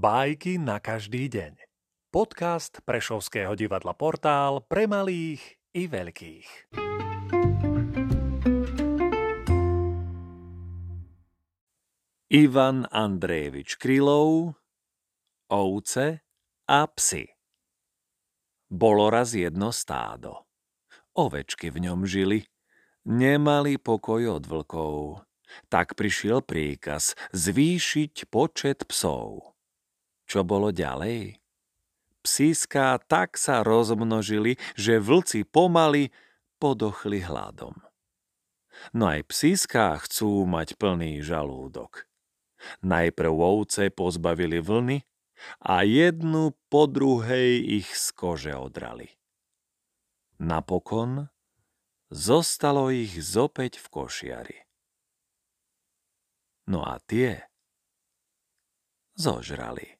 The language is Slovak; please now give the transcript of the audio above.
Bajky na každý deň. Podcast Prešovského divadla Portál pre malých i veľkých. Ivan Andrejevič Krylov Ovce a psy Bolo raz jedno stádo. Ovečky v ňom žili. Nemali pokoj od vlkov. Tak prišiel príkaz zvýšiť počet psov. Čo bolo ďalej? Psíská tak sa rozmnožili, že vlci pomaly podochli hladom. No aj psíská chcú mať plný žalúdok. Najprv ovce pozbavili vlny a jednu po druhej ich z kože odrali. Napokon zostalo ich zopäť v košiari. No a tie zožrali.